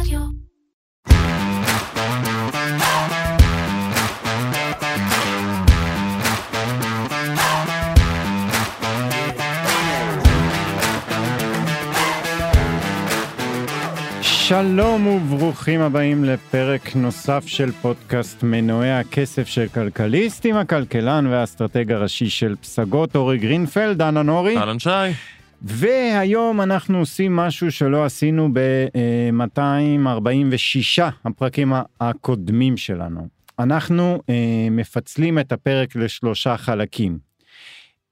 רדיו. שלום וברוכים הבאים לפרק נוסף של פודקאסט מנועי הכסף של כלכליסט עם הכלכלן והאסטרטג הראשי של פסגות אורי גרינפלד, אנה נורי. אהלן שי. והיום אנחנו עושים משהו שלא עשינו ב-246 הפרקים הקודמים שלנו. אנחנו אה, מפצלים את הפרק לשלושה חלקים.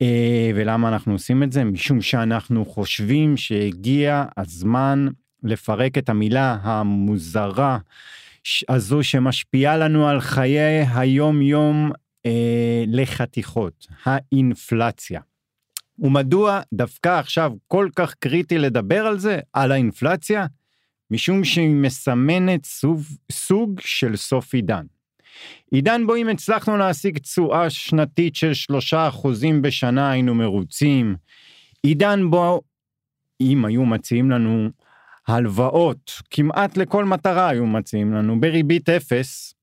אה, ולמה אנחנו עושים את זה? משום שאנחנו חושבים שהגיע הזמן לפרק את המילה המוזרה הזו שמשפיעה לנו על חיי היום-יום אה, לחתיכות, האינפלציה. ומדוע דווקא עכשיו כל כך קריטי לדבר על זה, על האינפלציה? משום שהיא מסמנת סוג, סוג של סוף עידן. עידן בו אם הצלחנו להשיג תשואה שנתית של שלושה אחוזים בשנה היינו מרוצים. עידן בו אם היו מציעים לנו הלוואות כמעט לכל מטרה היו מציעים לנו בריבית אפס,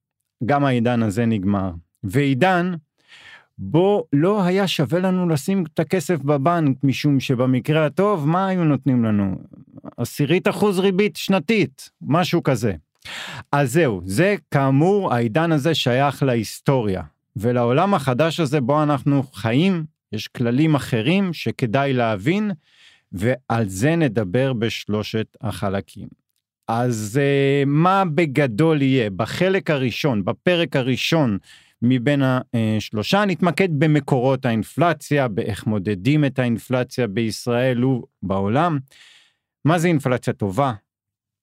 גם העידן הזה נגמר. ועידן בו לא היה שווה לנו לשים את הכסף בבנק, משום שבמקרה הטוב, מה היו נותנים לנו? עשירית אחוז ריבית שנתית, משהו כזה. אז זהו, זה כאמור, העידן הזה שייך להיסטוריה. ולעולם החדש הזה בו אנחנו חיים, יש כללים אחרים שכדאי להבין, ועל זה נדבר בשלושת החלקים. אז uh, מה בגדול יהיה? בחלק הראשון, בפרק הראשון מבין השלושה, נתמקד במקורות האינפלציה, באיך מודדים את האינפלציה בישראל ובעולם. מה זה אינפלציה טובה?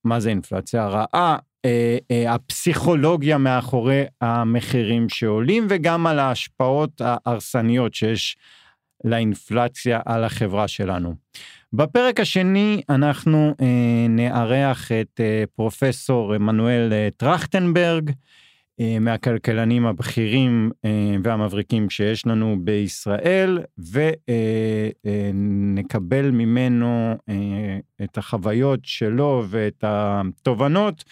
מה זה אינפלציה רעה? Uh, uh, הפסיכולוגיה מאחורי המחירים שעולים וגם על ההשפעות ההרסניות שיש לאינפלציה על החברה שלנו. בפרק השני אנחנו אה, נארח את אה, פרופסור עמנואל אה, טרכטנברג, אה, מהכלכלנים הבכירים אה, והמבריקים שיש לנו בישראל, ונקבל אה, ממנו אה, את החוויות שלו ואת התובנות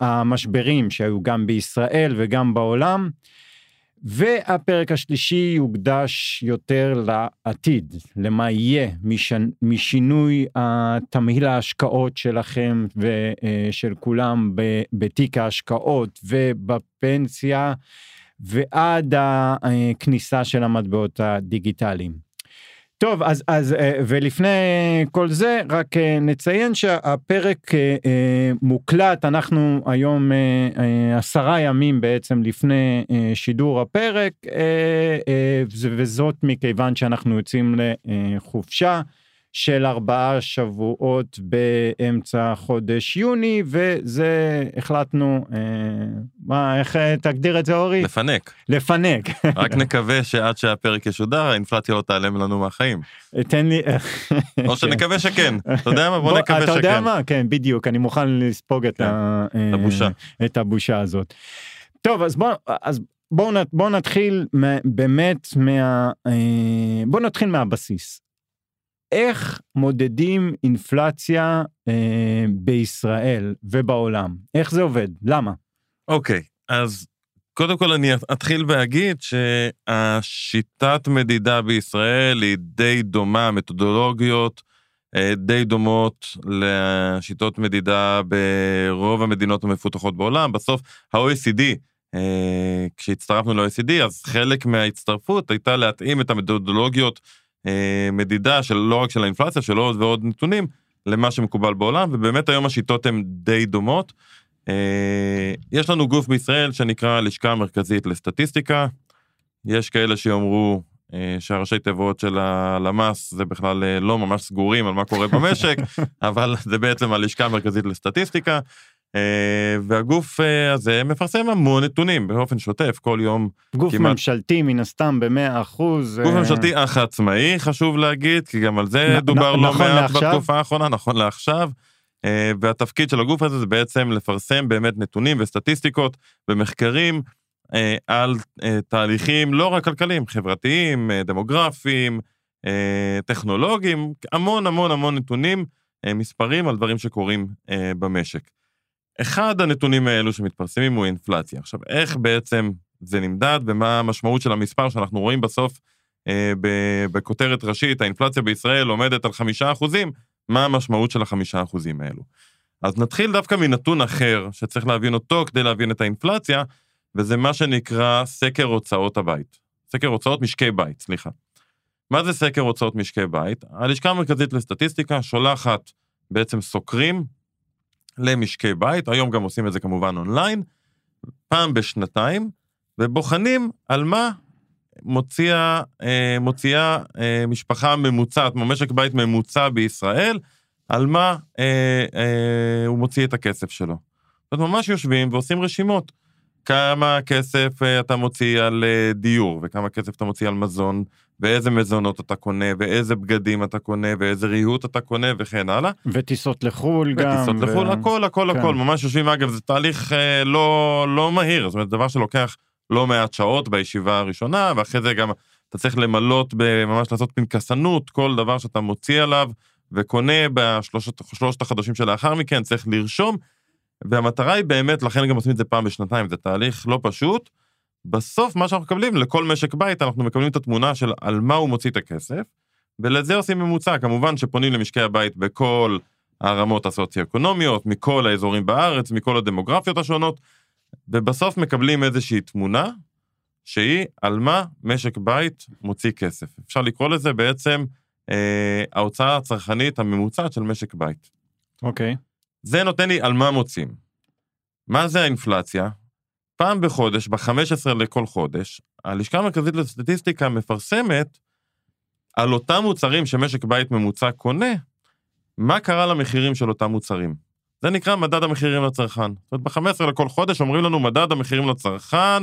מהמשברים שהיו גם בישראל וגם בעולם. והפרק השלישי יוקדש יותר לעתיד, למה יהיה משנ... משינוי תמהיל ההשקעות שלכם ושל כולם בתיק ההשקעות ובפנסיה ועד הכניסה של המטבעות הדיגיטליים. טוב, אז, אז ולפני כל זה, רק נציין שהפרק מוקלט, אנחנו היום עשרה ימים בעצם לפני שידור הפרק, וזאת מכיוון שאנחנו יוצאים לחופשה של ארבעה שבועות באמצע חודש יוני, וזה החלטנו, מה, איך תגדיר את זה אורי? לפנק. לפנק. רק נקווה שעד שהפרק ישודר, האינפלציה לא תיעלם לנו מהחיים. תן לי... או שנקווה שכן, אתה יודע מה? בוא נקווה אתה שכן. יודע מה? כן, בדיוק, אני מוכן לספוג את, כן, ה... הבושה. את הבושה הזאת. טוב, אז בוא, אז בואו בוא נתחיל באמת מה... בואו נתחיל מהבסיס. איך מודדים אינפלציה אה, בישראל ובעולם? איך זה עובד? למה? אוקיי, אז קודם כל אני אתחיל ואגיד שהשיטת מדידה בישראל היא די דומה, מתודולוגיות אה, די דומות לשיטות מדידה ברוב המדינות המפותחות בעולם. בסוף ה-OECD, אה, כשהצטרפנו ל-OECD, אז חלק מההצטרפות הייתה להתאים את המתודולוגיות מדידה של לא רק של האינפלציה, של עוד ועוד נתונים, למה שמקובל בעולם, ובאמת היום השיטות הן די דומות. אה, יש לנו גוף בישראל שנקרא הלשכה המרכזית לסטטיסטיקה. יש כאלה שיאמרו אה, שהראשי תיבות של הלמ"ס זה בכלל לא ממש סגורים על מה קורה במשק, אבל זה בעצם הלשכה המרכזית לסטטיסטיקה. והגוף הזה מפרסם המון נתונים באופן שוטף כל יום. גוף כמעט... ממשלתי מן הסתם במאה אחוז. גוף ממשלתי אך עצמאי חשוב להגיד כי גם על זה נ, דובר נ, לא נכון מעט לעכשיו? בתקופה האחרונה נכון לעכשיו. והתפקיד של הגוף הזה זה בעצם לפרסם באמת נתונים וסטטיסטיקות ומחקרים על תהליכים לא רק כלכליים חברתיים דמוגרפיים טכנולוגיים המון המון המון נתונים אה, מספרים על דברים שקורים אה, במשק. אחד הנתונים האלו שמתפרסמים הוא אינפלציה. עכשיו, איך בעצם זה נמדד ומה המשמעות של המספר שאנחנו רואים בסוף אה, בכותרת ראשית, האינפלציה בישראל עומדת על חמישה אחוזים, מה המשמעות של החמישה אחוזים האלו. אז נתחיל דווקא מנתון אחר, שצריך להבין אותו כדי להבין את האינפלציה, וזה מה שנקרא סקר הוצאות הבית. סקר הוצאות משקי בית, סליחה. מה זה סקר הוצאות משקי בית? הלשכה המרכזית לסטטיסטיקה שולחת בעצם סוקרים למשקי בית, היום גם עושים את זה כמובן אונליין, פעם בשנתיים, ובוחנים על מה מוציאה, אה, מוציאה אה, משפחה ממוצעת, כמו משק בית ממוצע בישראל, על מה אה, הוא מוציא את הכסף שלו. זאת אומרת, ממש יושבים ועושים רשימות. כמה כסף אתה מוציא על דיור, וכמה כסף אתה מוציא על מזון, ואיזה מזונות אתה קונה, ואיזה בגדים אתה קונה, ואיזה ריהוט אתה קונה, וכן הלאה. וטיסות לחו"ל גם. וטיסות ו... לחו"ל, הכל, הכל, כן. הכל. ממש יושבים, אגב, זה תהליך אה, לא, לא מהיר, זאת אומרת, דבר שלוקח לא מעט שעות בישיבה הראשונה, ואחרי זה גם אתה צריך למלות, ממש לעשות פנקסנות, כל דבר שאתה מוציא עליו וקונה בשלושת החדשים שלאחר מכן, צריך לרשום. והמטרה היא באמת, לכן גם עושים את זה פעם בשנתיים, זה תהליך לא פשוט. בסוף מה שאנחנו מקבלים, לכל משק בית אנחנו מקבלים את התמונה של על מה הוא מוציא את הכסף, ולזה עושים ממוצע. כמובן שפונים למשקי הבית בכל הרמות הסוציו-אקונומיות, מכל האזורים בארץ, מכל הדמוגרפיות השונות, ובסוף מקבלים איזושהי תמונה שהיא על מה משק בית מוציא כסף. אפשר לקרוא לזה בעצם אה, ההוצאה הצרכנית הממוצעת של משק בית. אוקיי. Okay. זה נותן לי על מה מוצאים. מה זה האינפלציה? פעם בחודש, ב-15 לכל חודש, הלשכה המרכזית לסטטיסטיקה מפרסמת על אותם מוצרים שמשק בית ממוצע קונה, מה קרה למחירים של אותם מוצרים. זה נקרא מדד המחירים לצרכן. זאת אומרת, ב-15 לכל חודש אומרים לנו מדד המחירים לצרכן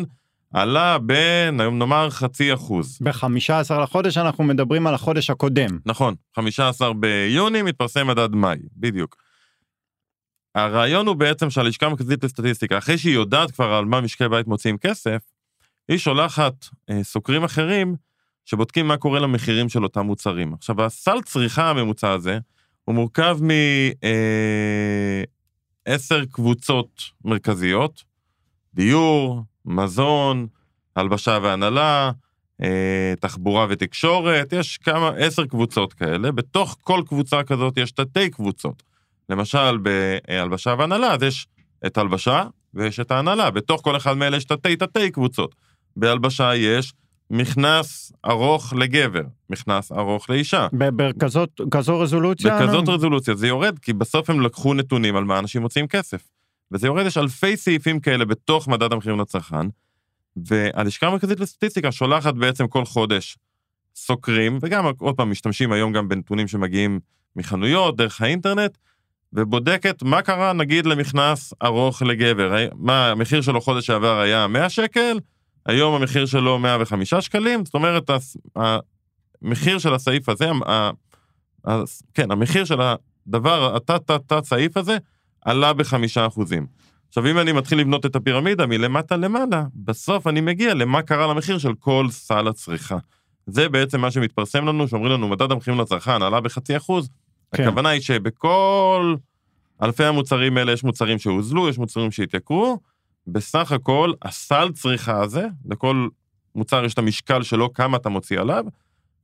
עלה בין, היום נאמר, חצי אחוז. ב-15 לחודש אנחנו מדברים על החודש הקודם. נכון, 15 ביוני מתפרסם מדד מאי, בדיוק. הרעיון הוא בעצם שהלשכה המרכזית לסטטיסטיקה, אחרי שהיא יודעת כבר על מה משקי בית מוציאים כסף, היא שולחת אה, סוקרים אחרים שבודקים מה קורה למחירים של אותם מוצרים. עכשיו, הסל צריכה הממוצע הזה, הוא מורכב מעשר אה, קבוצות מרכזיות, דיור, מזון, הלבשה והנהלה, אה, תחבורה ותקשורת, יש כמה, עשר קבוצות כאלה, בתוך כל קבוצה כזאת יש תתי קבוצות. למשל, בהלבשה והנהלה, אז יש את הלבשה ויש את ההנהלה, בתוך כל אחד מאלה יש תתי תתי קבוצות. בהלבשה יש מכנס ארוך לגבר, מכנס ארוך לאישה. בכזאת רזולוציה? בכזאת רזולוציה, זה יורד, כי בסוף הם לקחו נתונים על מה אנשים מוצאים כסף. וזה יורד, יש אלפי סעיפים כאלה בתוך מדד המחירים לצרכן, והלשכה המרכזית לסטטיסטיקה שולחת בעצם כל חודש סוקרים, וגם עוד פעם משתמשים היום גם בנתונים שמגיעים מחנויות, דרך האינטרנט, ובודקת מה קרה נגיד למכנס ארוך לגבר. מה, המחיר שלו חודש שעבר היה 100 שקל, היום המחיר שלו 105 שקלים, זאת אומרת, המחיר של הסעיף הזה, ה, ה, כן, המחיר של הדבר, התת-תת-תת סעיף הזה, עלה בחמישה אחוזים. עכשיו, אם אני מתחיל לבנות את הפירמידה מלמטה למעלה, בסוף אני מגיע למה קרה למחיר של כל סל הצריכה. זה בעצם מה שמתפרסם לנו, שאומרים לנו, מדד המחירים לצרכן עלה בחצי אחוז, כן. הכוונה היא שבכל אלפי המוצרים האלה יש מוצרים שהוזלו, יש מוצרים שהתייקרו, בסך הכל הסל צריכה הזה, לכל מוצר יש את המשקל שלו, כמה אתה מוציא עליו,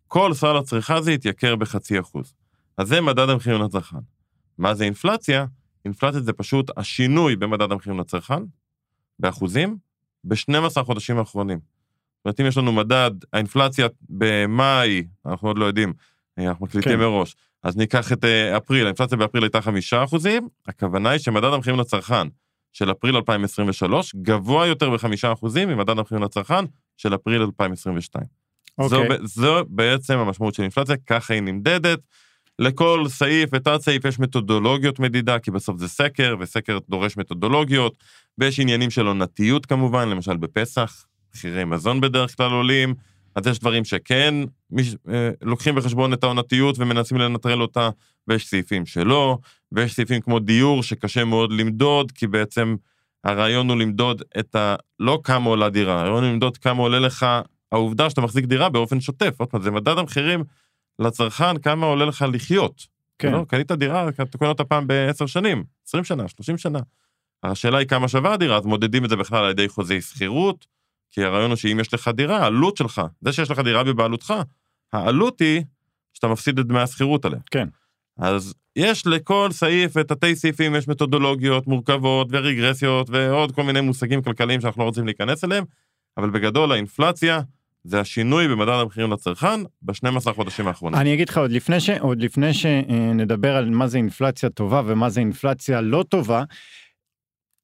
כל סל הצריכה הזה יתייקר בחצי אחוז. אז זה מדד המחירים לצרכן. מה זה אינפלציה? אינפלציה זה פשוט השינוי במדד המחירים לצרכן, באחוזים, ב-12 חודשים האחרונים. זאת אומרת, אם יש לנו מדד, האינפלציה במאי, אנחנו עוד לא יודעים, אנחנו מקליטים כן. מראש, אז ניקח את אה, אפריל, האינפלציה באפריל הייתה חמישה אחוזים, הכוונה היא שמדד המחירים לצרכן של אפריל 2023 גבוה יותר בחמישה אחוזים ממדד המחירים לצרכן של אפריל 2022. אוקיי. זו, זו בעצם המשמעות של אינפלציה, ככה היא נמדדת. לכל סעיף ותת סעיף יש מתודולוגיות מדידה, כי בסוף זה סקר, וסקר דורש מתודולוגיות, ויש עניינים של עונתיות כמובן, למשל בפסח, מחירי מזון בדרך כלל עולים, אז יש דברים שכן מש, אה, לוקחים בחשבון את העונתיות ומנסים לנטרל אותה, ויש סעיפים שלא, ויש סעיפים כמו דיור שקשה מאוד למדוד, כי בעצם הרעיון הוא למדוד את ה... לא כמה עולה דירה, הרעיון הוא למדוד כמה עולה לך העובדה שאתה מחזיק דירה באופן שוטף. עוד פעם, זה מדד המחירים לצרכן, כמה עולה לך לחיות. כן. לא, קנית דירה, אתה קונה אותה פעם בעשר שנים, 20 שנה, 30 שנה. השאלה היא כמה שווה הדירה, אז מודדים את זה בכלל על ידי חוזי שכירות, כי הרעיון הוא שאם יש לך דירה, העלות שלך, זה שיש לך דירה בבעלותך, העלות היא שאתה מפסיד את דמי השכירות עליה. כן. אז יש לכל סעיף ותתי סעיפים, יש מתודולוגיות מורכבות ורגרסיות ועוד כל מיני מושגים כלכליים שאנחנו לא רוצים להיכנס אליהם, אבל בגדול האינפלציה זה השינוי במדד המחירים לצרכן ב-12 חודשים האחרונים. אני אגיד לך עוד לפני ש... עוד לפני שנדבר על מה זה אינפלציה טובה ומה זה אינפלציה לא טובה,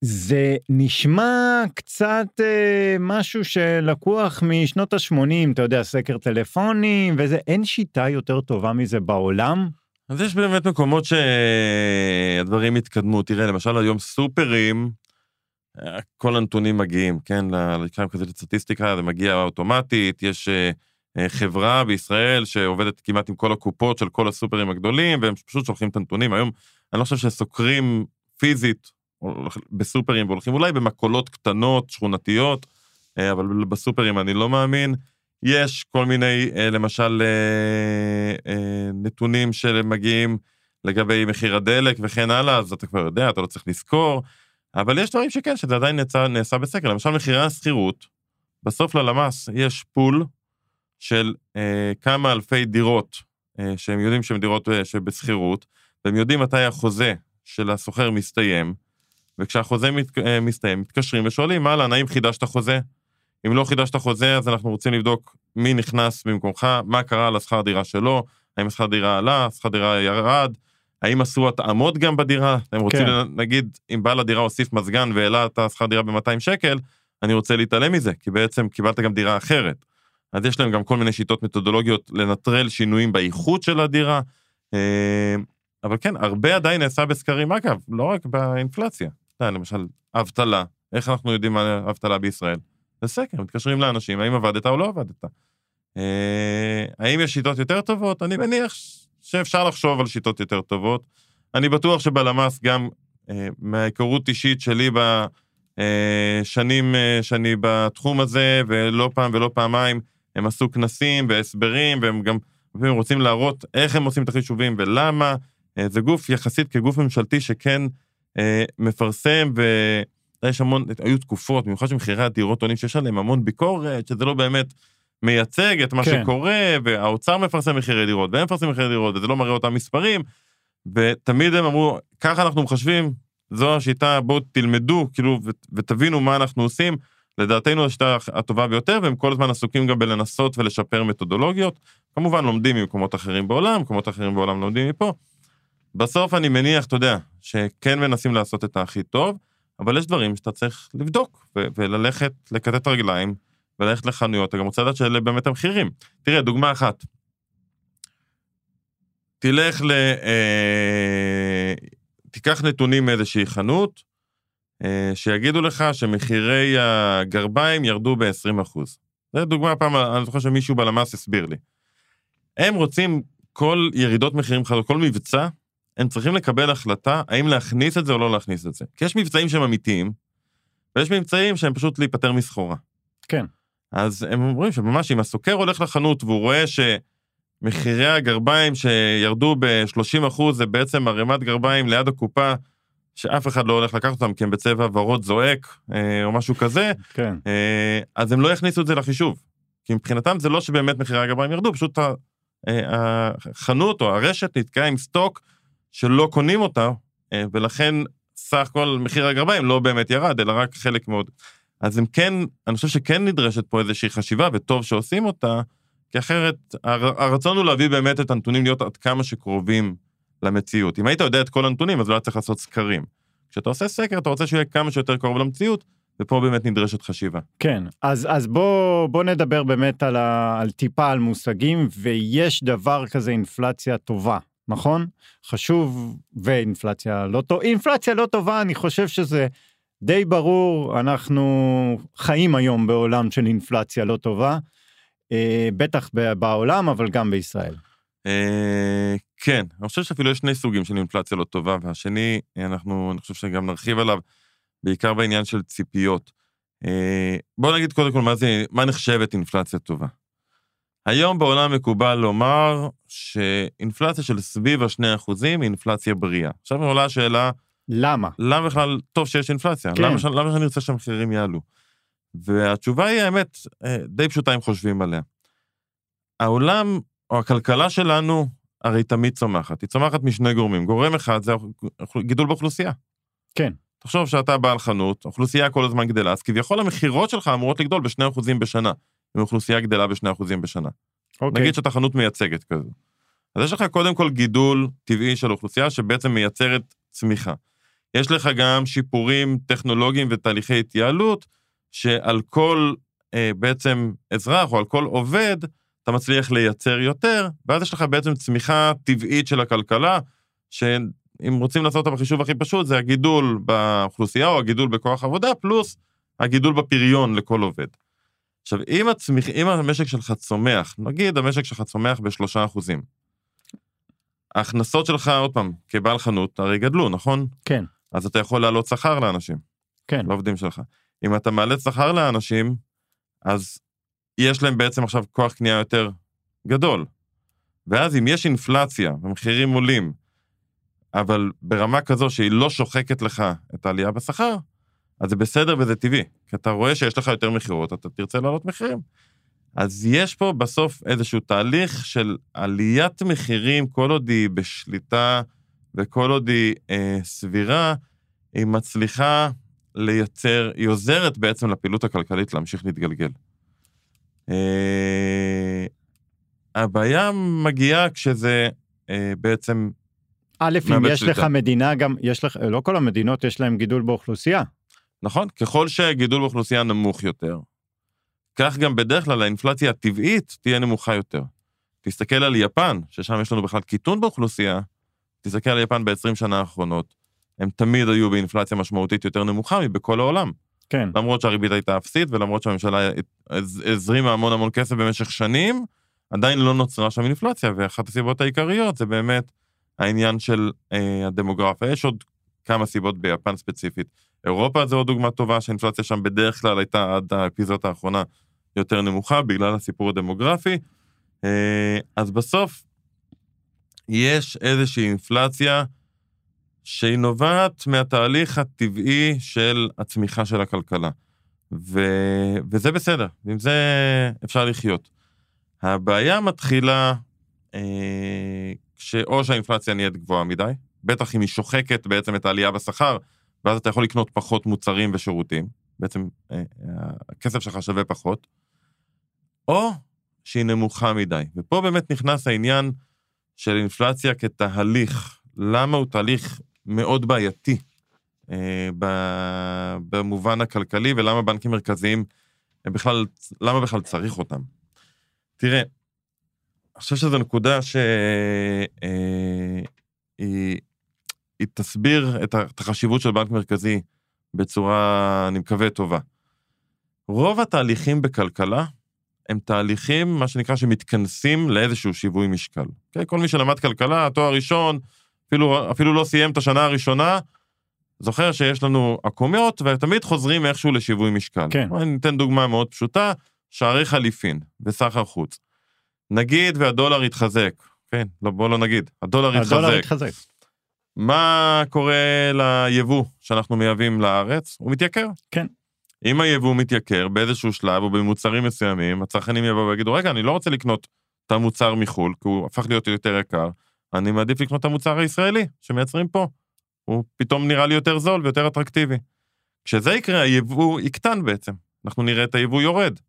זה נשמע קצת אה, משהו שלקוח משנות ה-80, אתה יודע, סקר טלפונים וזה, אין שיטה יותר טובה מזה בעולם? אז יש באמת מקומות שהדברים התקדמו. תראה, למשל היום סופרים, כל הנתונים מגיעים, כן, ללשכה כזה לסטטיסטיקה, זה מגיע אוטומטית, יש אה, אה, חברה בישראל שעובדת כמעט עם כל הקופות של כל הסופרים הגדולים, והם פשוט שולחים את הנתונים. היום, אני לא חושב שסוקרים פיזית בסופרים והולכים אולי במקולות קטנות, שכונתיות, אה, אבל בסופרים אני לא מאמין. יש כל מיני, למשל, נתונים שמגיעים לגבי מחיר הדלק וכן הלאה, אז אתה כבר יודע, אתה לא צריך לזכור. אבל יש דברים שכן, שזה עדיין נעשה, נעשה בסקר. למשל, מחירי השכירות, בסוף ללמ"ס יש פול של אה, כמה אלפי דירות, אה, שהם יודעים שהן דירות אה, שבשכירות, והם יודעים מתי החוזה של הסוחר מסתיים, וכשהחוזה מת, אה, מסתיים, מתקשרים ושואלים, אהלן, האם חידשת חוזה? אם לא חידשת חוזה, אז אנחנו רוצים לבדוק מי נכנס במקומך, מה קרה לשכר דירה שלו, האם שכר דירה עלה, שכר דירה ירד, האם עשו התאמות גם בדירה? הם רוצים, כן. נגיד, אם בעל הדירה הוסיף מזגן והעלה את השכר דירה ב-200 שקל, אני רוצה להתעלם מזה, כי בעצם קיבלת גם דירה אחרת. אז יש להם גם כל מיני שיטות מתודולוגיות לנטרל שינויים באיכות של הדירה. אה, אבל כן, הרבה עדיין נעשה בסקרים, אגב, לא רק באינפלציה. למשל, אבטלה, איך אנחנו יודעים מה אבטלה בישראל? זה סקר, מתקשרים לאנשים, האם עבדת או לא עבדת. אה, האם יש שיטות יותר טובות? אני מניח שאפשר לחשוב על שיטות יותר טובות. אני בטוח שבלמ"ס גם אה, מההיכרות אישית שלי בשנים אה, שאני בתחום הזה, ולא פעם ולא פעמיים, הם עשו כנסים והסברים, והם גם לפעמים רוצים להראות איך הם עושים את החישובים ולמה. אה, זה גוף יחסית כגוף ממשלתי שכן אה, מפרסם, ויש המון, היו תקופות, במיוחד שמחירי הדירות עולים שיש עליהם המון ביקורת, שזה לא באמת מייצג את מה כן. שקורה, והאוצר מפרסם מחירי דירות, והם מפרסמים מחירי דירות, וזה לא מראה אותם מספרים, ותמיד הם אמרו, ככה אנחנו מחשבים, זו השיטה, בואו תלמדו, כאילו, ותבינו מה אנחנו עושים. לדעתנו השיטה הטובה ביותר, והם כל הזמן עסוקים גם בלנסות ולשפר מתודולוגיות. כמובן לומדים ממקומות אחרים בעולם, מקומות אחרים בעולם לומדים מפה. בסוף אני מניח, אתה יודע, שכן מנסים לעשות את הכי טוב, אבל יש דברים שאתה צריך לבדוק, וללכת, לקטט רגליים, וללכת לחנויות, אתה גם רוצה לדעת שאלה באמת המחירים. תראה, דוגמה אחת. תלך ל... אה, תיקח נתונים מאיזושהי חנות, אה, שיגידו לך שמחירי הגרביים ירדו ב-20%. זו דוגמה פעם, אני זוכר שמישהו בלמ"ס הסביר לי. הם רוצים כל ירידות מחירים כל מבצע, הם צריכים לקבל החלטה האם להכניס את זה או לא להכניס את זה. כי יש מבצעים שהם אמיתיים, ויש מבצעים שהם פשוט להיפטר מסחורה. כן. אז הם אומרים שממש אם הסוקר הולך לחנות והוא רואה שמחירי הגרביים שירדו ב-30 אחוז זה בעצם ערימת גרביים ליד הקופה, שאף אחד לא הולך לקחת אותם כי הם בצבע ורוד זועק אה, או משהו כזה, כן. אה, אז הם לא יכניסו את זה לחישוב. כי מבחינתם זה לא שבאמת מחירי הגרביים ירדו, פשוט אה, החנות או הרשת נתקעה עם סטוק שלא קונים אותה, ולכן סך כל מחיר הגרביים לא באמת ירד, אלא רק חלק מאוד. אז הם כן, אני חושב שכן נדרשת פה איזושהי חשיבה, וטוב שעושים אותה, כי אחרת הרצון הוא להביא באמת את הנתונים להיות עד כמה שקרובים למציאות. אם היית יודע את כל הנתונים, אז לא היה צריך לעשות סקרים. כשאתה עושה סקר, אתה רוצה שהוא יהיה כמה שיותר קרוב למציאות, ופה באמת נדרשת חשיבה. כן, אז, אז בוא, בוא נדבר באמת על, ה, על טיפה על מושגים, ויש דבר כזה אינפלציה טובה, נכון? חשוב, ואינפלציה לא טובה, אינפלציה לא טובה, אני חושב שזה די ברור, אנחנו חיים היום בעולם של אינפלציה לא טובה, אה, בטח בעולם, אבל גם בישראל. אה, כן, אני חושב שאפילו יש שני סוגים של אינפלציה לא טובה, והשני, אנחנו, אני חושב שגם נרחיב עליו, בעיקר בעניין של ציפיות. אה, בואו נגיד קודם כל מה זה, מה נחשבת אינפלציה טובה. היום בעולם מקובל לומר שאינפלציה של סביב ה-2% היא אינפלציה בריאה. עכשיו עולה השאלה, למה? למה בכלל טוב שיש אינפלציה? כן. למה, למה שאני רוצה שהמחירים יעלו? והתשובה היא, האמת, אה, די פשוטה אם חושבים עליה. העולם, או הכלכלה שלנו, הרי תמיד צומחת. היא צומחת משני גורמים. גורם אחד זה גידול באוכלוסייה. כן. תחשוב שאתה בעל חנות, האוכלוסייה כל הזמן גדלה, אז כביכול המכירות שלך אמורות לגדול ב-2% בשנה, אם האוכלוסייה גדלה ב-2% בשנה. אוקיי. נגיד שאתה חנות מייצגת כזו. אז יש לך קודם כל גידול טבעי של אוכלוסייה שבעצם מייצרת צמיחה. יש לך גם שיפורים טכנולוגיים ותהליכי התייעלות, שעל כל אה, בעצם אזרח או על כל עובד, אתה מצליח לייצר יותר, ואז יש לך בעצם צמיחה טבעית של הכלכלה, שאם רוצים לעשות אותה בחישוב הכי פשוט, זה הגידול באוכלוסייה או הגידול בכוח עבודה, פלוס הגידול בפריון לכל עובד. עכשיו, אם, הצמיח, אם המשק שלך צומח, נגיד המשק שלך צומח בשלושה אחוזים, ההכנסות שלך, עוד פעם, כבעל חנות, הרי גדלו, נכון? כן. אז אתה יכול להעלות שכר לאנשים, כן. לעובדים שלך. אם אתה מעלה שכר לאנשים, אז יש להם בעצם עכשיו כוח קנייה יותר גדול. ואז אם יש אינפלציה ומחירים עולים, אבל ברמה כזו שהיא לא שוחקת לך את העלייה בשכר, אז זה בסדר וזה טבעי. כי אתה רואה שיש לך יותר מכירות, אתה תרצה להעלות מחירים. אז יש פה בסוף איזשהו תהליך של עליית מחירים, כל עוד היא בשליטה וכל עוד היא אה, סבירה, היא מצליחה לייצר, היא עוזרת בעצם לפעילות הכלכלית להמשיך להתגלגל. אה, הבעיה מגיעה כשזה אה, בעצם, א', אם מאבד יש לך שליטה. מדינה גם, יש לך, לא כל המדינות יש להם גידול באוכלוסייה. נכון? ככל שהגידול באוכלוסייה נמוך יותר, כך גם בדרך כלל האינפלציה הטבעית תהיה נמוכה יותר. תסתכל על יפן, ששם יש לנו בכלל קיטון באוכלוסייה, תסתכל על יפן ב-20 שנה האחרונות, הם תמיד היו באינפלציה משמעותית יותר נמוכה מבכל העולם. כן. למרות שהריבית הייתה אפסית, ולמרות שהממשלה הז- הזרימה המון המון כסף במשך שנים, עדיין לא נוצרה שם אינפלציה, ואחת הסיבות העיקריות זה באמת העניין של אה, הדמוגרפיה. יש עוד כמה סיבות ביפן ספציפית. אירופה זו עוד דוגמה טובה שהאינפלציה שם בדרך כלל הייתה עד האפיזודה האחרונה יותר נמוכה בגלל הסיפור הדמוגרפי. אה, אז בסוף יש איזושהי אינפלציה שהיא נובעת מהתהליך הטבעי של הצמיחה של הכלכלה. ו... וזה בסדר, עם זה אפשר לחיות. הבעיה מתחילה אה, כשאו שהאינפלציה נהיית גבוהה מדי, בטח אם היא שוחקת בעצם את העלייה בשכר, ואז אתה יכול לקנות פחות מוצרים ושירותים, בעצם אה, הכסף שלך שווה פחות, או שהיא נמוכה מדי. ופה באמת נכנס העניין של אינפלציה כתהליך. למה הוא תהליך מאוד בעייתי אה, במובן הכלכלי, ולמה בנקים מרכזיים, בכלל, למה בכלל צריך אותם? תראה, אני חושב שזו נקודה שהיא היא, תסביר את החשיבות של בנק מרכזי בצורה, אני מקווה, טובה. רוב התהליכים בכלכלה הם תהליכים, מה שנקרא, שמתכנסים לאיזשהו שיווי משקל. Okay? כל מי שלמד כלכלה, תואר ראשון, אפילו, אפילו לא סיים את השנה הראשונה, זוכר שיש לנו עקומות, ותמיד חוזרים איכשהו לשיווי משקל. כן. אני אתן דוגמה מאוד פשוטה, שערי חליפין וסחר חוץ. נגיד והדולר יתחזק, כן, לא, בוא לא נגיד, הדולר הדולר יתחזק. התחזק. מה קורה ליבוא שאנחנו מייבאים לארץ? הוא מתייקר. כן. אם היבוא מתייקר באיזשהו שלב או במוצרים מסוימים, הצרכנים יבואו ויגידו, רגע, אני לא רוצה לקנות את המוצר מחו"ל, כי הוא הפך להיות יותר יקר, אני מעדיף לקנות את המוצר הישראלי שמייצרים פה. הוא פתאום נראה לי יותר זול ויותר אטרקטיבי. כשזה יקרה, היבוא יקטן בעצם. אנחנו נראה את היבוא יורד.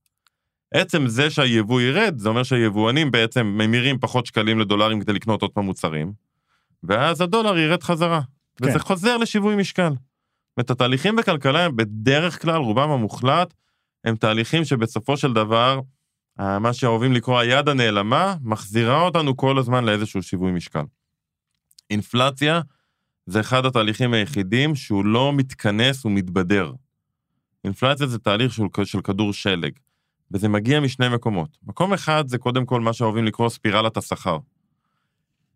עצם זה שהיבוא ירד, זה אומר שהיבואנים בעצם ממירים פחות שקלים לדולרים כדי לקנות עוד פעם מוצרים, ואז הדולר ירד חזרה. כן. וזה חוזר לשיווי משקל. זאת התהליכים בכלכלה הם בדרך כלל, רובם המוחלט, הם תהליכים שבסופו של דבר, אה, מה שאוהבים לקרוא היד הנעלמה, מחזירה אותנו כל הזמן לאיזשהו שיווי משקל. אינפלציה זה אחד התהליכים היחידים שהוא לא מתכנס ומתבדר. אינפלציה זה תהליך של, של כדור שלג, וזה מגיע משני מקומות. מקום אחד זה קודם כל מה שאוהבים לקרוא ספירלת השכר.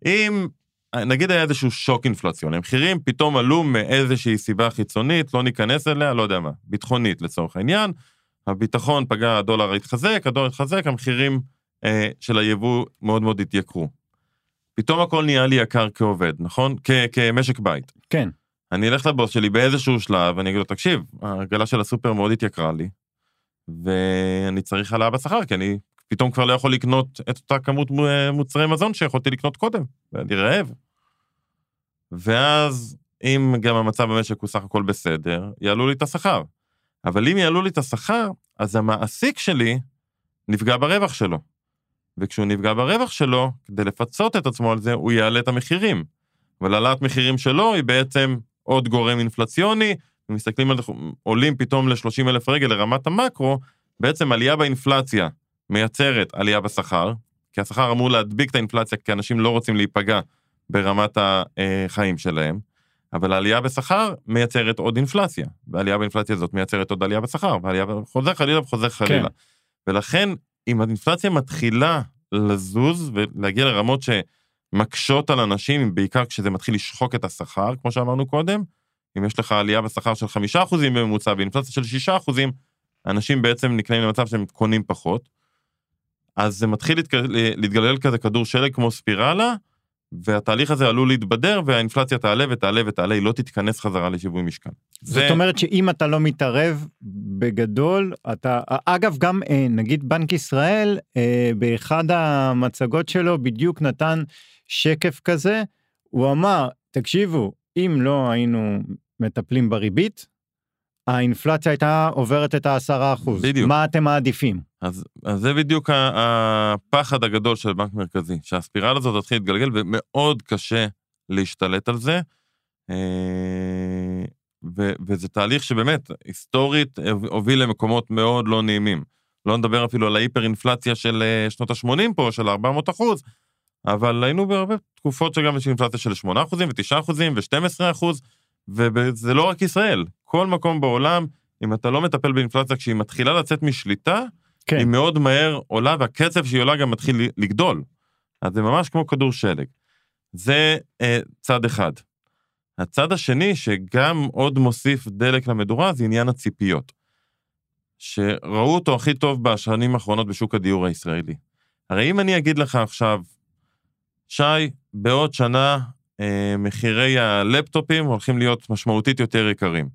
אם נגיד היה איזשהו שוק אינפלציוני, המחירים פתאום עלו מאיזושהי סיבה חיצונית, לא ניכנס אליה, לא יודע מה, ביטחונית לצורך העניין, הביטחון פגע, הדולר התחזק, הדולר התחזק, המחירים אה, של היבוא מאוד מאוד התייקרו. פתאום הכל נהיה לי יקר כעובד, נכון? כ- כמשק בית. כן. אני אלך לבוס שלי באיזשהו שלב, ואני אגיד לו, תקשיב, העגלה של הסופר מאוד התייקרה לי, ואני צריך העלאה בשכר, כי אני פתאום כבר לא יכול לקנות את אותה כמות מוצרי מזון שיכולתי לקנות קודם, ואני רעב. ואז, אם גם המצב במשק הוא סך הכל בסדר, יעלו לי את השכר. אבל אם יעלו לי את השכר, אז המעסיק שלי נפגע ברווח שלו. וכשהוא נפגע ברווח שלו, כדי לפצות את עצמו על זה, הוא יעלה את המחירים. אבל העלאת מחירים שלו היא בעצם עוד גורם אינפלציוני, ומסתכלים על עולים פתאום ל-30 אלף רגל לרמת המקרו, בעצם עלייה באינפלציה מייצרת עלייה בשכר, כי השכר אמור להדביק את האינפלציה, כי אנשים לא רוצים להיפגע ברמת החיים שלהם, אבל העלייה בשכר מייצרת עוד אינפלציה, והעלייה באינפלציה הזאת מייצרת עוד עלייה בשכר, ועלייה חוזר חלילה וחוזר חלילה. כן. ולכן, אם האינפלציה מתחילה לזוז ולהגיע לרמות שמקשות על אנשים, בעיקר כשזה מתחיל לשחוק את השכר, כמו שאמרנו קודם, אם יש לך עלייה בשכר של חמישה אחוזים בממוצע ואינפלציה של שישה אחוזים, אנשים בעצם נקלעים למצב שהם קונים פחות. אז זה מתחיל להתגלגל כזה כדור שלג כמו ספירלה, והתהליך הזה עלול להתבדר והאינפלציה תעלה ותעלה ותעלה, היא לא תתכנס חזרה לשיווי משקל. זאת זה... אומרת שאם אתה לא מתערב בגדול, אתה, אגב גם אה, נגיד בנק ישראל אה, באחד המצגות שלו בדיוק נתן שקף כזה, הוא אמר, תקשיבו, אם לא היינו מטפלים בריבית, האינפלציה הייתה עוברת את העשרה אחוז. בדיוק. מה אתם מעדיפים? אז, אז זה בדיוק הפחד הגדול של בנק מרכזי, שהספירלה הזאת תתחיל להתגלגל ומאוד קשה להשתלט על זה. אה, ו, וזה תהליך שבאמת, היסטורית, הוביל למקומות מאוד לא נעימים. לא נדבר אפילו על ההיפר-אינפלציה של אה, שנות ה-80 פה, של 400 אחוז, אבל היינו בהרבה תקופות שגם יש אינפלציה של 8 אחוזים ו-9 אחוזים ו-12 אחוז, וזה לא רק ישראל, כל מקום בעולם, אם אתה לא מטפל באינפלציה כשהיא מתחילה לצאת משליטה, כן. היא מאוד מהר עולה, והקצב שהיא עולה גם מתחיל לגדול. אז זה ממש כמו כדור שלג. זה אה, צד אחד. הצד השני, שגם עוד מוסיף דלק למדורה, זה עניין הציפיות. שראו אותו הכי טוב בשנים האחרונות בשוק הדיור הישראלי. הרי אם אני אגיד לך עכשיו, שי, בעוד שנה מחירי הלפטופים הולכים להיות משמעותית יותר יקרים.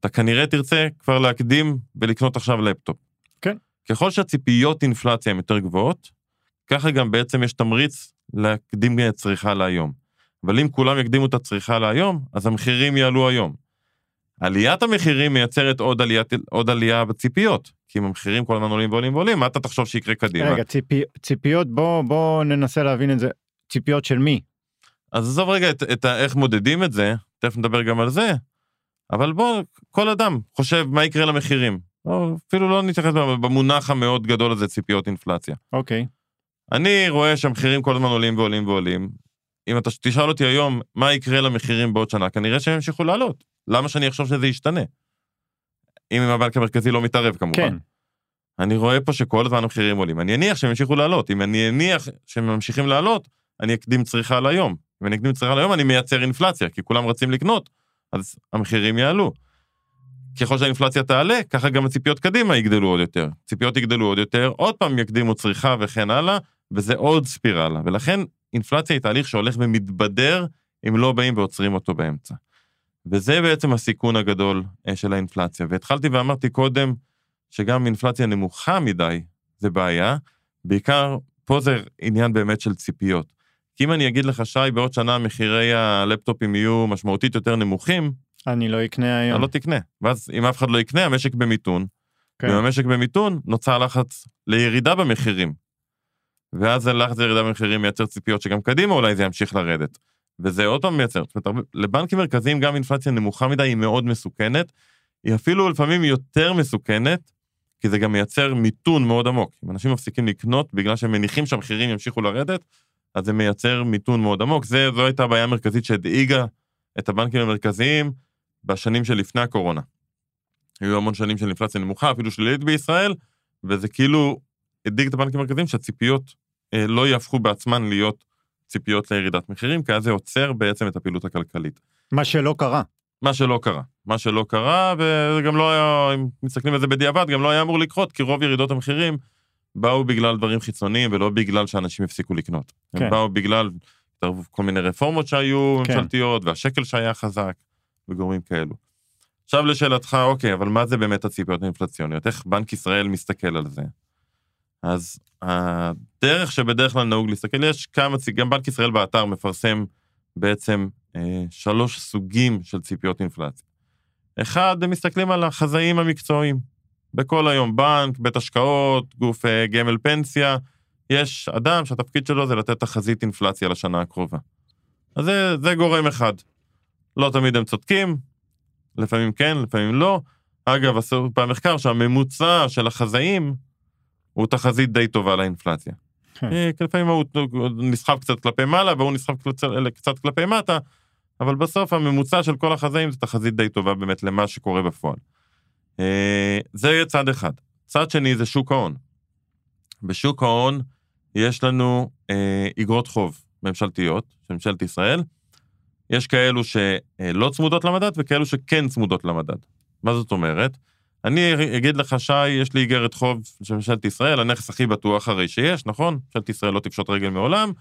אתה כנראה תרצה כבר להקדים ולקנות עכשיו לפטופ. כן. ככל שהציפיות אינפלציה הן יותר גבוהות, ככה גם בעצם יש תמריץ להקדים את צריכה להיום. אבל אם כולם יקדימו את הצריכה להיום, אז המחירים יעלו היום. עליית המחירים מייצרת עוד, עליית, עוד עלייה בציפיות, כי אם המחירים כל הזמן עולים ועולים ועולים, מה אתה תחשוב שיקרה קדימה? רגע, ציפי, ציפיות, בוא, בוא ננסה להבין את זה. ציפיות של מי? אז עזוב רגע את, את איך מודדים את זה, תכף נדבר גם על זה, אבל בוא, כל אדם חושב מה יקרה למחירים. או אפילו לא נתייחס במונח המאוד גדול הזה, ציפיות אינפלציה. אוקיי. Okay. אני רואה שהמחירים כל הזמן עולים ועולים ועולים. אם אתה תשאל אותי היום מה יקרה למחירים בעוד שנה, כנראה שהם ימשיכו לעלות. למה שאני אחשוב שזה ישתנה? אם הבנק המרכזי לא מתערב כמובן. כן. אני רואה פה שכל הזמן המחירים עולים. אני אניח שהם ימשיכו לעלות. אם אני אניח שהם ממשיכים לעלות, אני אקדים צריכה להיום. אם אני אקדים צריכה להיום, אני מייצר אינפלציה, כי כולם רצים לקנות, אז המחירים יעלו. ככל שהאינפלציה תעלה, ככה גם הציפיות קדימה יגדלו עוד יותר. ציפיות יגדלו עוד יותר, עוד פעם יקדימו צריכה וכן הלאה, וזה עוד ספירלה. ולכן אינפלציה היא תהליך שהולך ומתבדר אם לא באים ועוצרים אותו באמצע. וזה בעצם הסיכון הגדול אה, של האינפלציה. והתחלתי ואמרתי קודם שגם אינפלציה נמוכה מדי זה בעיה, בעיקר פה זה עניין באמת של ציפיות. כי אם אני אגיד לך, שי, בעוד שנה מחירי הלפטופים יהיו משמעותית יותר נמוכים, אני לא אקנה היום. אני לא תקנה. ואז אם אף אחד לא יקנה, המשק במיתון. כן. ואם המשק במיתון, נוצר לחץ לירידה במחירים. ואז הלחץ לירידה במחירים מייצר ציפיות שגם קדימה אולי זה ימשיך לרדת. וזה עוד פעם מייצר, זאת אומרת, לבנקים מרכזיים גם אינפלציה נמוכה מדי היא מאוד מסוכנת, היא אפילו לפעמים יותר מסוכנת, כי זה גם מייצר מיתון מאוד עמוק. אם אנשים מפסיקים לקנות בגלל שהם מניחים שהמחירים ימשיכו לרדת, אז זה מייצר מיתון מאוד עמוק. זה, זו הייתה הבעיה המרכזית שהדאיגה את הבנקים המרכזיים בשנים שלפני הקורונה. היו המון שנים של אינפלציה נמוכה, אפילו שלילית בישראל, וזה כאילו הדאיג את הבנקים המרכזיים שהציפיות אה, לא יהפכו בעצמן להיות ציפיות לירידת מחירים, כי אז זה עוצר בעצם את הפעילות הכלכלית. מה שלא קרה. מה שלא קרה. מה שלא קרה, וגם לא היה, אם מסתכלים על זה בדיעבד, גם לא היה אמור לקרות, כי רוב ירידות המחירים באו בגלל דברים חיצוניים ולא בגלל שאנשים הפסיקו לקנות. כן. הם באו בגלל כל מיני רפורמות שהיו כן. ממשלתיות, והשקל שהיה חזק, וגורמים כאלו. עכשיו לשאלתך, אוקיי, אבל מה זה באמת הציפיות האינפלציוניות? איך בנק ישראל מסתכל על זה? אז הדרך שבדרך כלל נהוג להסתכל, יש כמה, גם בנק ישראל באתר מפרסם בעצם אה, שלוש סוגים של ציפיות אינפלציה. אחד, הם מסתכלים על החזאים המקצועיים. בכל היום, בנק, בית השקעות, גוף אה, גמל פנסיה, יש אדם שהתפקיד שלו זה לתת תחזית אינפלציה לשנה הקרובה. אז זה, זה גורם אחד. לא תמיד הם צודקים, לפעמים כן, לפעמים לא. אגב, עשו במחקר שהממוצע של החזאים הוא תחזית די טובה לאינפלציה. כן. אה, לפעמים הוא נסחב קצת כלפי מעלה והוא נסחב קצת, קצת כלפי מטה, אבל בסוף הממוצע של כל החזאים זה תחזית די טובה באמת למה שקורה בפועל. אה, זה יהיה צד אחד. צד שני זה שוק ההון. בשוק ההון יש לנו אה, איגרות חוב ממשלתיות של ממשלת ישראל. יש כאלו שלא צמודות למדד וכאלו שכן צמודות למדד. מה זאת אומרת? אני אגיד לך, שי, יש לי איגרת חוב של ממשלת ישראל, הנכס הכי בטוח הרי שיש, נכון? ממשלת ישראל לא תפשוט רגל מעולם.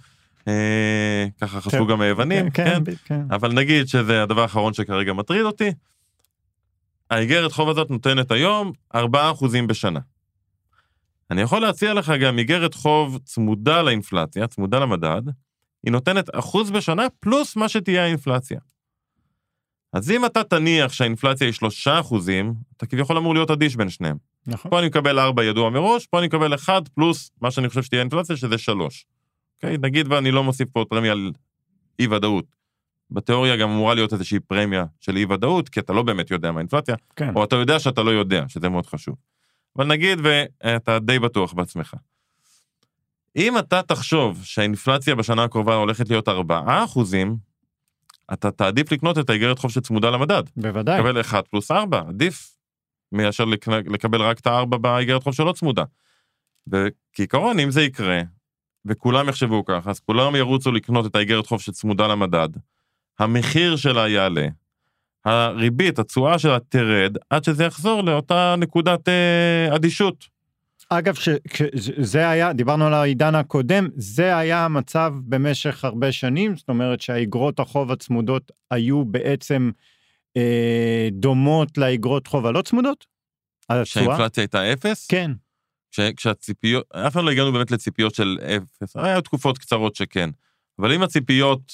אה, ככה חשבו כן. גם היוונים, כן? כן, כן. אבל נגיד שזה הדבר האחרון שכרגע מטריד אותי. האיגרת חוב הזאת נותנת היום 4% בשנה. אני יכול להציע לך גם איגרת חוב צמודה לאינפלציה, צמודה למדד, היא נותנת אחוז בשנה פלוס מה שתהיה האינפלציה. אז אם אתה תניח שהאינפלציה היא 3 אחוזים, אתה כביכול אמור להיות אדיש בין שניהם. נכון. פה אני מקבל 4 ידוע מראש, פה אני מקבל 1 פלוס מה שאני חושב שתהיה אינפלציה, שזה 3. אוקיי? נגיד ואני לא מוסיף פה פרמיה על אי-ודאות. בתיאוריה גם אמורה להיות איזושהי פרמיה של אי-ודאות, כי אתה לא באמת יודע מה האינפלציה, כן. או אתה יודע שאתה לא יודע, שזה מאוד חשוב. אבל נגיד ואתה די בטוח בעצמך. אם אתה תחשוב שהאינפלציה בשנה הקרובה הולכת להיות 4 אחוזים, אתה תעדיף לקנות את האיגרת חוב שצמודה למדד. בוודאי. לקבל 1 פלוס 4, עדיף מאשר לק- לקבל רק את ה-4 באיגרת חוב שלא צמודה. וכעיקרון, אם זה יקרה, וכולם יחשבו ככה, אז כולם ירוצו לקנות את האיגרת חוב שצמודה למדד, המחיר שלה יעלה, הריבית, התשואה שלה תרד, עד שזה יחזור לאותה נקודת אה, אדישות. אגב, ש- זה היה, דיברנו על העידן הקודם, זה היה המצב במשך הרבה שנים, זאת אומרת שהאיגרות החוב הצמודות היו בעצם אה, דומות לאיגרות חוב הלא צמודות? כשהאינפלציה הייתה אפס, כן, כש, כשהציפיות, אף פעם לא הגענו באמת לציפיות של אפס, היו תקופות קצרות שכן. אבל אם הציפיות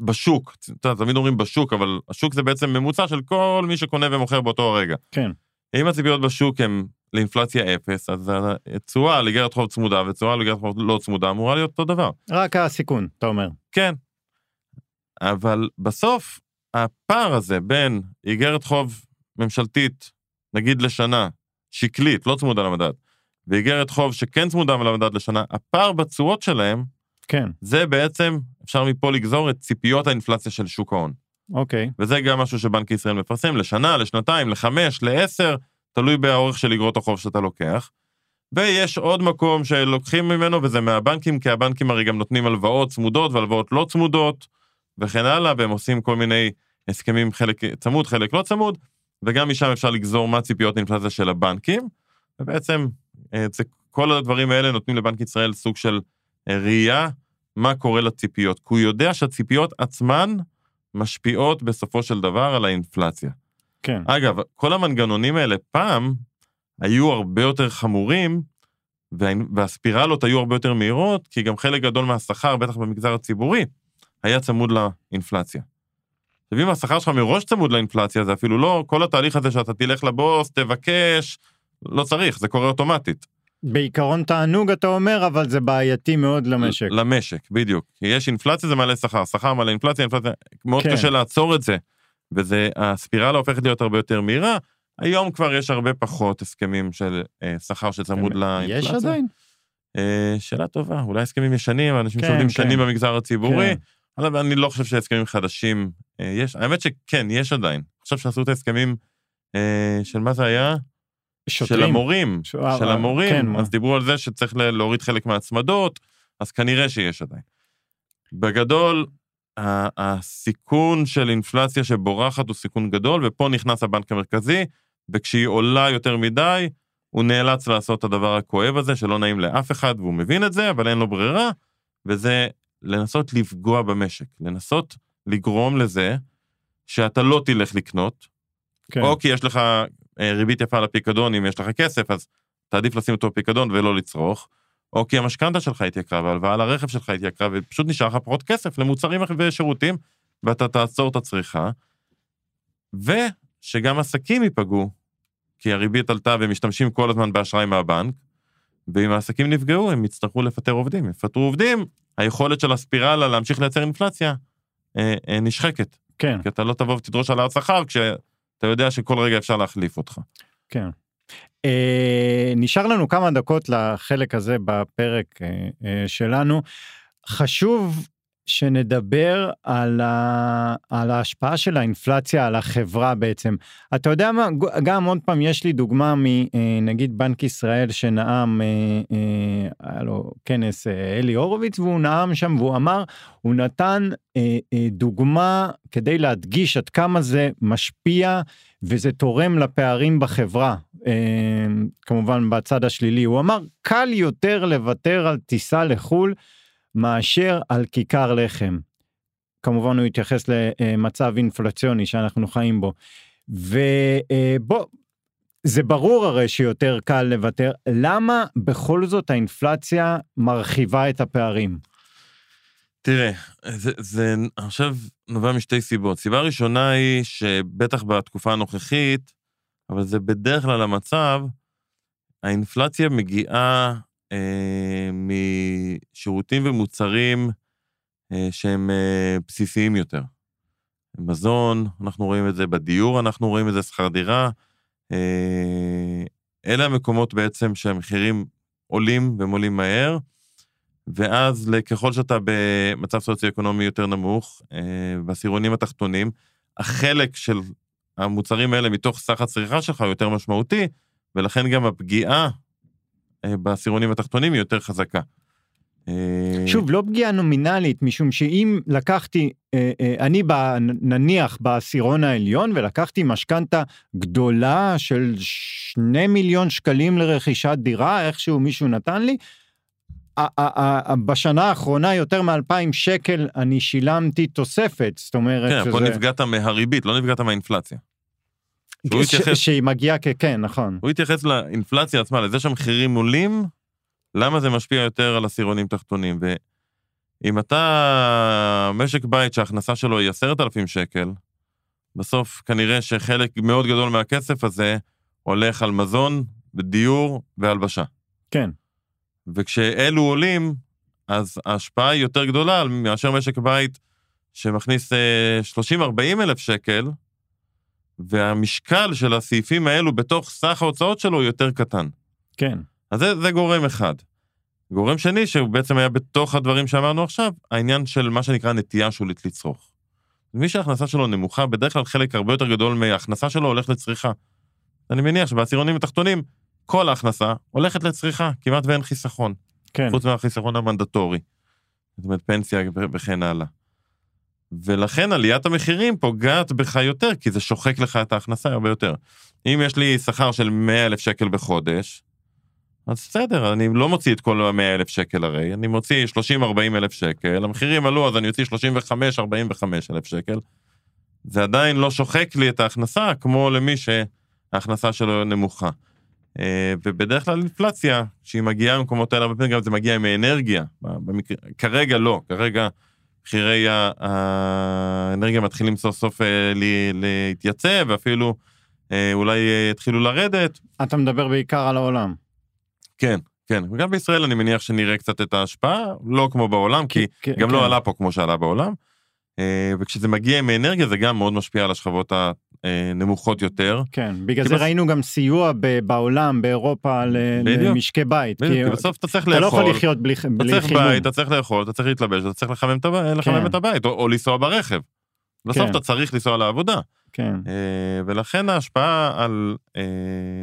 בשוק, תמיד אומרים בשוק, אבל השוק זה בעצם ממוצע של כל מי שקונה ומוכר באותו הרגע. כן. אם הציפיות בשוק הן לאינפלציה אפס, אז התשואה על איגרת חוב צמודה ותשואה על איגרת חוב לא צמודה אמורה להיות אותו דבר. רק הסיכון, אתה אומר. כן. אבל בסוף, הפער הזה בין איגרת חוב ממשלתית, נגיד לשנה, שקלית, לא צמודה למדד, ואיגרת חוב שכן צמודה למדד לשנה, הפער בתשואות שלהם, כן, זה בעצם, אפשר מפה לגזור את ציפיות האינפלציה של שוק ההון. אוקיי. וזה גם משהו שבנק ישראל מפרסם לשנה, לשנתיים, לחמש, לעשר, תלוי באורך של איגרות החוב שאתה לוקח. ויש עוד מקום שלוקחים ממנו, וזה מהבנקים, כי הבנקים הרי גם נותנים הלוואות צמודות והלוואות לא צמודות, וכן הלאה, והם עושים כל מיני הסכמים, חלק צמוד, חלק לא צמוד, וגם משם אפשר לגזור מה ציפיות האינפלציה של הבנקים, ובעצם אה, זה, כל הדברים האלה נותנים לבנק ישראל סוג של אה, ראייה מה קורה לציפיות, כי הוא יודע שהציפיות עצמן משפיעות בסופו של דבר על האינפלציה. כן, אגב, כל המנגנונים האלה פעם היו הרבה יותר חמורים, וה- והספירלות היו הרבה יותר מהירות, כי גם חלק גדול מהשכר, בטח במגזר הציבורי, היה צמוד לאינפלציה. עכשיו, אם השכר שלך מראש צמוד לאינפלציה, זה אפילו לא כל התהליך הזה שאתה תלך לבוס, תבקש, לא צריך, זה קורה אוטומטית. בעיקרון תענוג אתה אומר, אבל זה בעייתי מאוד למשק. למשק, בדיוק. יש אינפלציה זה מעלה שכר, שכר מעלה אינפלציה, אינפלציה, מאוד כן. קשה לעצור את זה. וזה, הספירלה הופכת להיות הרבה יותר מהירה. היום כבר יש הרבה פחות הסכמים של אה, שכר שצמוד לאינפלציה. יש עדיין? אה, שאלה טובה, אולי הסכמים ישנים, אנשים כן, שעובדים כן. שנים במגזר הציבורי, כן. אבל אני לא חושב שהסכמים חדשים אה, יש. האמת שכן, יש עדיין. עכשיו שעשו את ההסכמים אה, של מה זה היה? של שוטרים. המורים, ש- אה, של אה, המורים, כן, מה? אז דיברו על זה שצריך להוריד חלק מההצמדות, אז כנראה שיש עדיין. בגדול, הסיכון של אינפלציה שבורחת הוא סיכון גדול, ופה נכנס הבנק המרכזי, וכשהיא עולה יותר מדי, הוא נאלץ לעשות את הדבר הכואב הזה שלא נעים לאף אחד והוא מבין את זה, אבל אין לו ברירה, וזה לנסות לפגוע במשק, לנסות לגרום לזה שאתה לא תלך לקנות, כן. או כי יש לך ריבית יפה על הפיקדון, אם יש לך כסף, אז תעדיף לשים אותו בפיקדון ולא לצרוך, או כי המשכנתה שלך התייקרה וההלוואה על הרכב שלך התייקרה, ופשוט נשאר לך פחות כסף למוצרים ושירותים, ואתה תעצור את הצריכה, ושגם עסקים ייפגעו, כי הריבית עלתה והם משתמשים כל הזמן באשראי מהבנק, ואם העסקים נפגעו, הם יצטרכו לפטר עובדים. יפטרו עובדים, היכולת של הספירלה להמשיך לייצר אינפלציה אה, אה, נשחקת. כן, כי אתה לא תבוא ותדרוש העלאת שכר כשאתה יודע שכל רגע אפשר להחליף אותך. כן. אה, נשאר לנו כמה דקות לחלק הזה בפרק אה, אה, שלנו. חשוב שנדבר על, ה, על ההשפעה של האינפלציה על החברה בעצם. אתה יודע מה, גם עוד פעם יש לי דוגמה מנגיד בנק ישראל שנאם, היה לו כנס אלי הורוביץ והוא נאם שם והוא אמר, הוא נתן דוגמה כדי להדגיש עד כמה זה משפיע וזה תורם לפערים בחברה. כמובן בצד השלילי, הוא אמר, קל יותר לוותר על טיסה לחו"ל מאשר על כיכר לחם. כמובן הוא התייחס למצב אינפלציוני שאנחנו חיים בו. ובוא, זה ברור הרי שיותר קל לוותר, למה בכל זאת האינפלציה מרחיבה את הפערים? תראה, זה, זה עכשיו נובע משתי סיבות. סיבה ראשונה היא שבטח בתקופה הנוכחית, אבל זה בדרך כלל המצב, האינפלציה מגיעה אה, משירותים ומוצרים אה, שהם אה, בסיסיים יותר. מזון, אנחנו רואים את זה בדיור, אנחנו רואים את זה שכר דירה. אה, אלה המקומות בעצם שהמחירים עולים והם עולים מהר, ואז ככל שאתה במצב סוציו-אקונומי יותר נמוך, אה, בעשירונים התחתונים, החלק של המוצרים האלה מתוך סך הצריכה שלך יותר משמעותי, ולכן גם הפגיעה בעשירונים התחתונים היא יותר חזקה. אה, שוב, לא פגיעה נומינלית, משום שאם לקחתי, אה, אני נניח בעשירון העליון ולקחתי משכנתה גדולה של שני מיליון שקלים לרכישת דירה, איכשהו מישהו נתן לי, בשנה האחרונה יותר מאלפיים שקל אני שילמתי תוספת, זאת אומרת כן, שזה... פה נפגעת מהריבית, לא נפגעת מהאינפלציה. התייחס... שהיא מגיעה ככן, נכון. הוא התייחס לאינפלציה עצמה, לזה שהמחירים עולים, למה זה משפיע יותר על עשירונים תחתונים. ואם אתה משק בית שההכנסה שלו היא עשרת אלפים שקל, בסוף כנראה שחלק מאוד גדול מהכסף הזה הולך על מזון ודיור והלבשה. כן. וכשאלו עולים, אז ההשפעה היא יותר גדולה מאשר משק בית שמכניס 30-40 אה, אלף שקל, והמשקל של הסעיפים האלו בתוך סך ההוצאות שלו הוא יותר קטן. כן. אז זה, זה גורם אחד. גורם שני, שהוא בעצם היה בתוך הדברים שאמרנו עכשיו, העניין של מה שנקרא נטייה שולית לצרוך. מי שההכנסה שלו נמוכה, בדרך כלל חלק הרבה יותר גדול מההכנסה שלו הולך לצריכה. אני מניח שבעשירונים התחתונים, כל ההכנסה הולכת לצריכה, כמעט ואין חיסכון. כן. חוץ מהחיסכון המנדטורי. זאת אומרת, פנסיה וכן הלאה. ולכן עליית המחירים פוגעת בך יותר, כי זה שוחק לך את ההכנסה הרבה יותר. אם יש לי שכר של 100 אלף שקל בחודש, אז בסדר, אני לא מוציא את כל ה-100 אלף שקל הרי, אני מוציא 30-40 אלף שקל, המחירים עלו אז אני אוציא 35-45 אלף שקל. זה עדיין לא שוחק לי את ההכנסה כמו למי שההכנסה שלו נמוכה. אה, ובדרך כלל אינפלציה, כשהיא מגיעה ממקומות האלה, הרבה פעמים גם זה מגיע עם אנרגיה. במקרה, כרגע לא, כרגע מחירי האנרגיה מתחילים סוף סוף אה, להתייצב, ואפילו אה, אולי יתחילו לרדת. אתה מדבר בעיקר על העולם. כן, כן. וגם בישראל אני מניח שנראה קצת את ההשפעה, לא כמו בעולם, כי כן, גם לא כן. לא עלה פה כמו שעלה בעולם. וכשזה מגיע עם אנרגיה זה גם מאוד משפיע על השכבות אה, נמוכות יותר. כן, בגלל זה בס... ראינו גם סיוע ב- בעולם, באירופה, למשקי בית. בדיוק, כי בסוף אתה צריך לאכול. אתה לא יכול לחיות בלי, חימום. אתה צריך בית, אתה צריך לאכול, אתה צריך להתלבש, אתה צריך לחמם את, הבית, כן. את הבית, או, או לנסוע ברכב. בסוף כן. אתה צריך לנסוע לעבודה. כן. אה, ולכן ההשפעה על אה,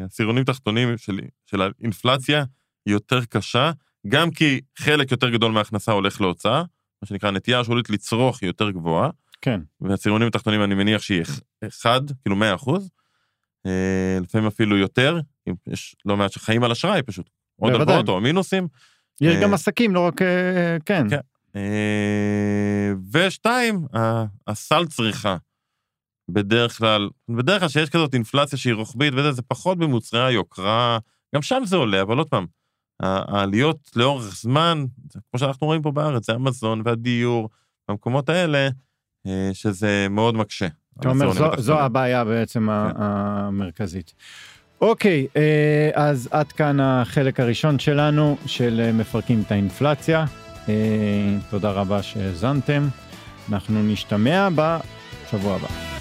עשירונים תחתונים של, של האינפלציה היא יותר קשה, גם כי חלק יותר גדול מההכנסה הולך להוצאה, מה שנקרא נטייה השולית לצרוך היא יותר גבוהה. כן. והצירונים התחתונים אני מניח שהיא אחד, כאילו 100 אחוז, אה, לפעמים אפילו יותר, יש לא מעט שחיים על אשראי פשוט. עוד. הלוואות או מינוסים. יש אה, גם עסקים, לא רק... אה, כן. כן. ושתיים, הסל צריכה. בדרך כלל, בדרך כלל שיש כזאת אינפלציה שהיא רוחבית וזה, זה פחות במוצרי היוקרה, גם שם זה עולה, אבל עוד פעם, העליות לאורך זמן, כמו שאנחנו רואים פה בארץ, זה המזון והדיור, במקומות האלה, שזה מאוד מקשה. אתה אומר, זו, זו. הבעיה בעצם כן. המרכזית. אוקיי, אה, אז עד כאן החלק הראשון שלנו, של אה, מפרקים את האינפלציה. אה, תודה רבה שהאזנתם. אנחנו נשתמע בשבוע הבא.